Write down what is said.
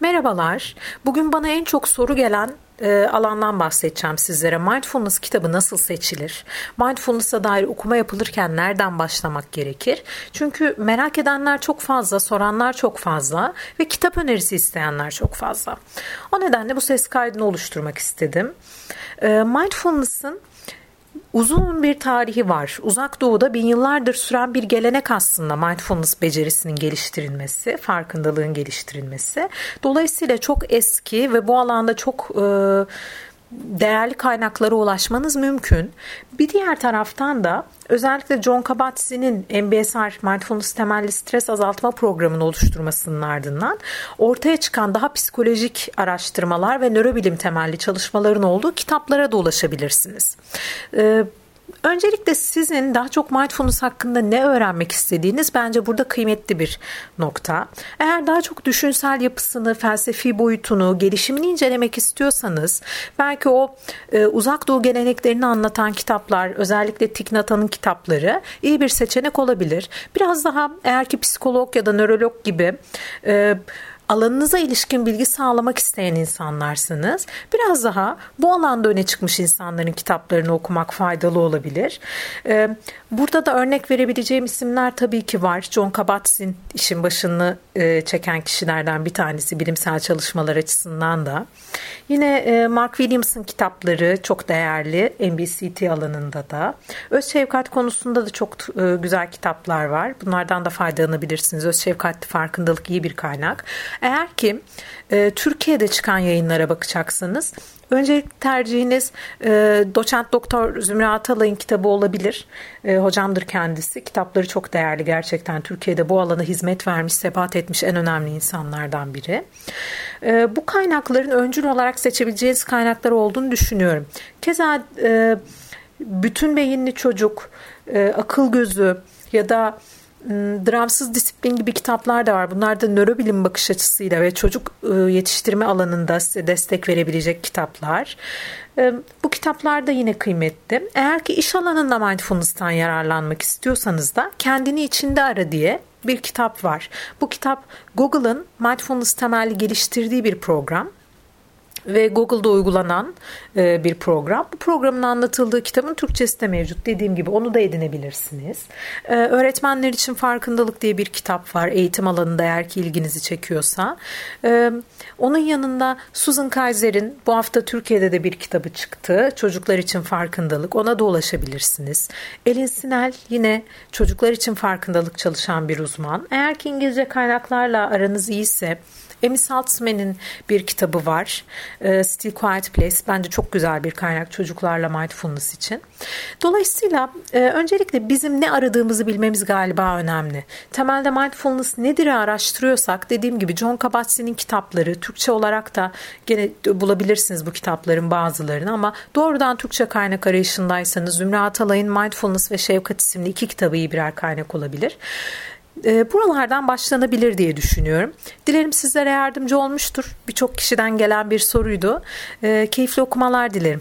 Merhabalar. Bugün bana en çok soru gelen e, alandan bahsedeceğim sizlere. Mindfulness kitabı nasıl seçilir? Mindfulness'a dair okuma yapılırken nereden başlamak gerekir? Çünkü merak edenler çok fazla, soranlar çok fazla ve kitap önerisi isteyenler çok fazla. O nedenle bu ses kaydını oluşturmak istedim. E, mindfulness'ın Uzun bir tarihi var. Uzak Doğu'da bin yıllardır süren bir gelenek aslında mindfulness becerisinin geliştirilmesi, farkındalığın geliştirilmesi. Dolayısıyla çok eski ve bu alanda çok e, değerli kaynaklara ulaşmanız mümkün. Bir diğer taraftan da özellikle John Kabat-Zinn'in MBSR Mindfulness temelli stres azaltma programını oluşturmasının ardından ortaya çıkan daha psikolojik araştırmalar ve nörobilim temelli çalışmaların olduğu kitaplara da ulaşabilirsiniz. Ee, Öncelikle sizin daha çok mindfulness hakkında ne öğrenmek istediğiniz bence burada kıymetli bir nokta. Eğer daha çok düşünsel yapısını, felsefi boyutunu, gelişimini incelemek istiyorsanız belki o e, uzak doğu geleneklerini anlatan kitaplar, özellikle Thich Nathan'ın kitapları iyi bir seçenek olabilir. Biraz daha eğer ki psikolog ya da nörolog gibi e, alanınıza ilişkin bilgi sağlamak isteyen insanlarsınız. Biraz daha bu alanda öne çıkmış insanların kitaplarını okumak faydalı olabilir. Ee, burada da örnek verebileceğim isimler tabii ki var. John Kabat-Zinn işin başını e, çeken kişilerden bir tanesi bilimsel çalışmalar açısından da. Yine e, Mark Williams'ın kitapları çok değerli MBCT alanında da. Öz şefkat konusunda da çok e, güzel kitaplar var. Bunlardan da faydalanabilirsiniz. Öz şefkatli farkındalık iyi bir kaynak. Eğer ki e, Türkiye'de çıkan yayınlara bakacaksanız Öncelik tercihiniz e, doçent doktor Zümra Atalay'ın kitabı olabilir. E, hocamdır kendisi. Kitapları çok değerli gerçekten. Türkiye'de bu alana hizmet vermiş, sebat etmiş en önemli insanlardan biri. E, bu kaynakların öncül olarak seçebileceğiniz kaynaklar olduğunu düşünüyorum. Keza e, bütün beyinli çocuk, e, akıl gözü ya da dramsız disiplin gibi kitaplar da var. Bunlar da nörobilim bakış açısıyla ve çocuk ıı, yetiştirme alanında size destek verebilecek kitaplar. Bu kitaplar da yine kıymetli. Eğer ki iş alanında mindfulness'tan yararlanmak istiyorsanız da kendini içinde ara diye bir kitap var. Bu kitap Google'ın mindfulness temelli geliştirdiği bir program ve Google'da uygulanan e, bir program. Bu programın anlatıldığı kitabın Türkçesi de mevcut. Dediğim gibi onu da edinebilirsiniz. E, öğretmenler için farkındalık diye bir kitap var. Eğitim alanında eğer ki ilginizi çekiyorsa. E, onun yanında Susan Kaiser'in bu hafta Türkiye'de de bir kitabı çıktı. Çocuklar için farkındalık. Ona da ulaşabilirsiniz. Elin Sinel yine çocuklar için farkındalık çalışan bir uzman. Eğer ki İngilizce kaynaklarla aranız iyiyse Amy Saltzman'in bir kitabı var. E, Still Quiet Place. Bence çok güzel bir kaynak çocuklarla mindfulness için. Dolayısıyla e, öncelikle bizim ne aradığımızı bilmemiz galiba önemli. Temelde mindfulness nedir araştırıyorsak dediğim gibi John Kabat-Zinn'in kitapları Türkçe olarak da gene bulabilirsiniz bu kitapların bazılarını ama doğrudan Türkçe kaynak arayışındaysanız Zümra Atalay'ın Mindfulness ve Şefkat isimli iki kitabı iyi birer kaynak olabilir. E, buralardan başlanabilir diye düşünüyorum. Dilerim sizlere yardımcı olmuştur. Birçok kişiden gelen bir soruydu. E, keyifli okumalar dilerim.